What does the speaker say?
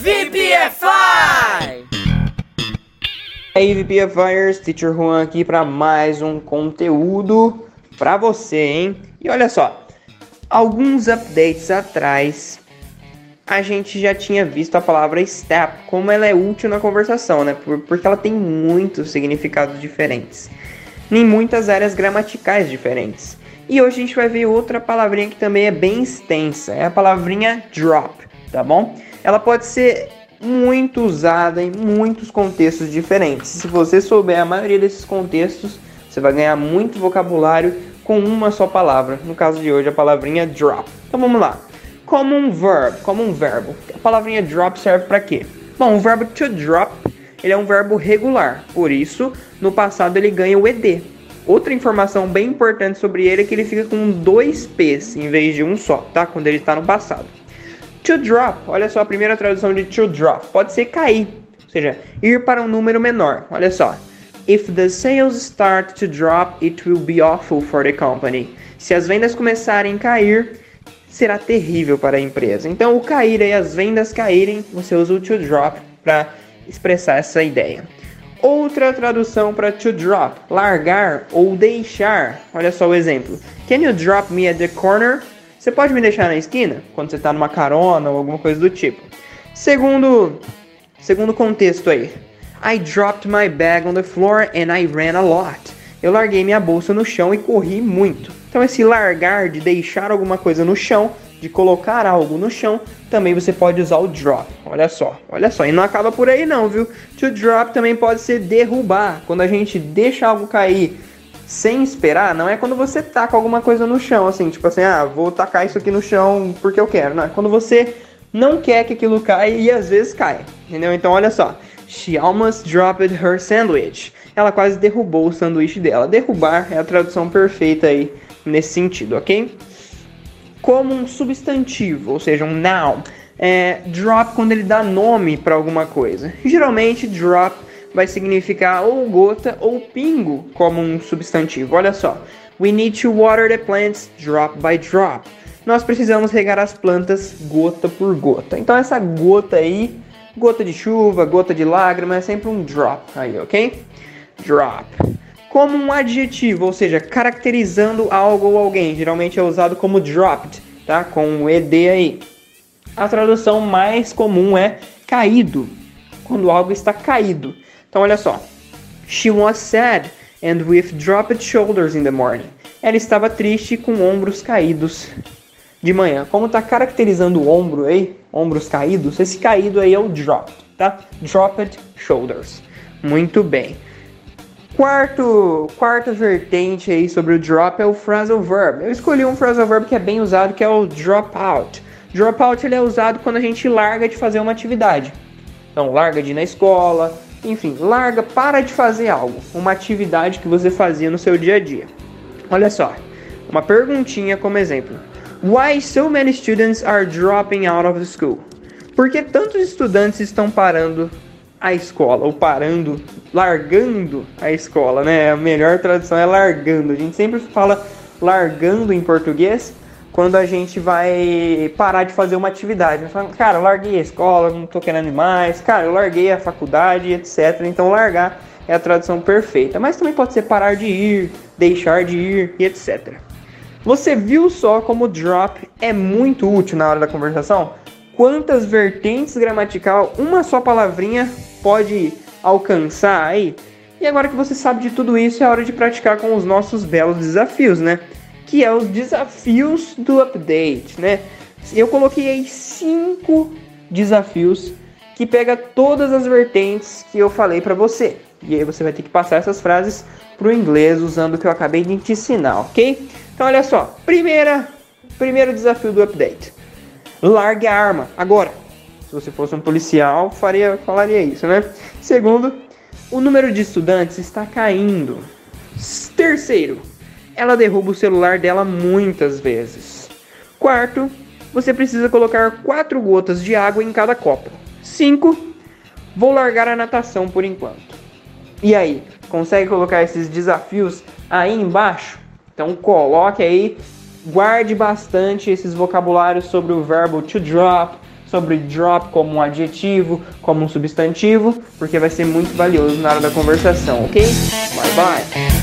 VPFI! E aí, VPFires, Teacher Juan aqui para mais um conteúdo para você, hein? E olha só, alguns updates atrás a gente já tinha visto a palavra step, como ela é útil na conversação, né? Porque ela tem muitos significados diferentes, em muitas áreas gramaticais diferentes. E hoje a gente vai ver outra palavrinha que também é bem extensa, é a palavrinha drop, tá bom? Ela pode ser muito usada em muitos contextos diferentes. Se você souber a maioria desses contextos, você vai ganhar muito vocabulário com uma só palavra. No caso de hoje, a palavrinha drop. Então vamos lá. Como um verbo, como um verbo. A palavrinha drop serve para quê? Bom, o verbo to drop, ele é um verbo regular. Por isso, no passado ele ganha o ed. Outra informação bem importante sobre ele é que ele fica com dois p's em vez de um só, tá? Quando ele está no passado. To drop, olha só a primeira tradução de to drop, pode ser cair, ou seja, ir para um número menor. Olha só. If the sales start to drop, it will be awful for the company. Se as vendas começarem a cair, será terrível para a empresa. Então, o cair e as vendas caírem, você usa o to drop para expressar essa ideia. Outra tradução para to drop, largar ou deixar. Olha só o exemplo. Can you drop me at the corner? Você pode me deixar na esquina? Quando você está numa carona ou alguma coisa do tipo. Segundo, segundo contexto aí. I dropped my bag on the floor and I ran a lot. Eu larguei minha bolsa no chão e corri muito. Então esse largar de deixar alguma coisa no chão, de colocar algo no chão, também você pode usar o drop. Olha só, olha só. E não acaba por aí não, viu? To drop também pode ser derrubar. Quando a gente deixa algo cair sem esperar, não é quando você taca alguma coisa no chão, assim, tipo assim, ah, vou tacar isso aqui no chão porque eu quero. Não, é quando você não quer que aquilo caia e às vezes cai, entendeu? Então olha só. She almost dropped her sandwich. Ela quase derrubou o sanduíche dela. Derrubar é a tradução perfeita aí nesse sentido, ok? Como um substantivo, ou seja, um noun. É, drop quando ele dá nome para alguma coisa. Geralmente, drop vai significar ou gota ou pingo como um substantivo. Olha só. We need to water the plants drop by drop. Nós precisamos regar as plantas gota por gota. Então essa gota aí, gota de chuva, gota de lágrima, é sempre um drop aí, ok? Drop. Como um adjetivo, ou seja, caracterizando algo ou alguém. Geralmente é usado como dropped, tá? Com o ed aí. A tradução mais comum é caído, quando algo está caído. Então olha só. She was sad and with dropped shoulders in the morning. Ela estava triste com ombros caídos de manhã. Como está caracterizando o ombro aí, ombros caídos, esse caído aí é o drop, tá? Dropped shoulders. Muito bem. Quarto, quarta vertente aí sobre o drop é o phrasal verb. Eu escolhi um phrasal verb que é bem usado, que é o drop out. Drop out ele é usado quando a gente larga de fazer uma atividade. Então, larga de ir na escola, enfim, larga, para de fazer algo, uma atividade que você fazia no seu dia a dia. Olha só, uma perguntinha como exemplo. Why so many students are dropping out of school? Por que tantos estudantes estão parando a escola ou parando, largando a escola, né? A melhor tradução é largando. A gente sempre fala largando em português, quando a gente vai parar de fazer uma atividade. Cara, eu larguei a escola, não tô querendo mais, cara, eu larguei a faculdade, etc. Então, largar é a tradução perfeita. Mas também pode ser parar de ir, deixar de ir etc. Você viu só como drop é muito útil na hora da conversação? Quantas vertentes gramatical uma só palavrinha pode alcançar aí? E agora que você sabe de tudo isso, é hora de praticar com os nossos belos desafios, né? Que é os desafios do update, né? Eu coloquei aí cinco desafios que pega todas as vertentes que eu falei para você. E aí você vai ter que passar essas frases para o inglês usando o que eu acabei de te ensinar, ok? Então olha só, primeira, primeiro desafio do update. Largue a arma agora. Se você fosse um policial, faria, falaria isso, né? Segundo, o número de estudantes está caindo. Terceiro, ela derruba o celular dela muitas vezes. Quarto, você precisa colocar quatro gotas de água em cada copo. 5. Vou largar a natação por enquanto. E aí, consegue colocar esses desafios aí embaixo? Então coloque aí, guarde bastante esses vocabulários sobre o verbo to drop, sobre drop como um adjetivo, como um substantivo, porque vai ser muito valioso na hora da conversação, ok? Bye bye!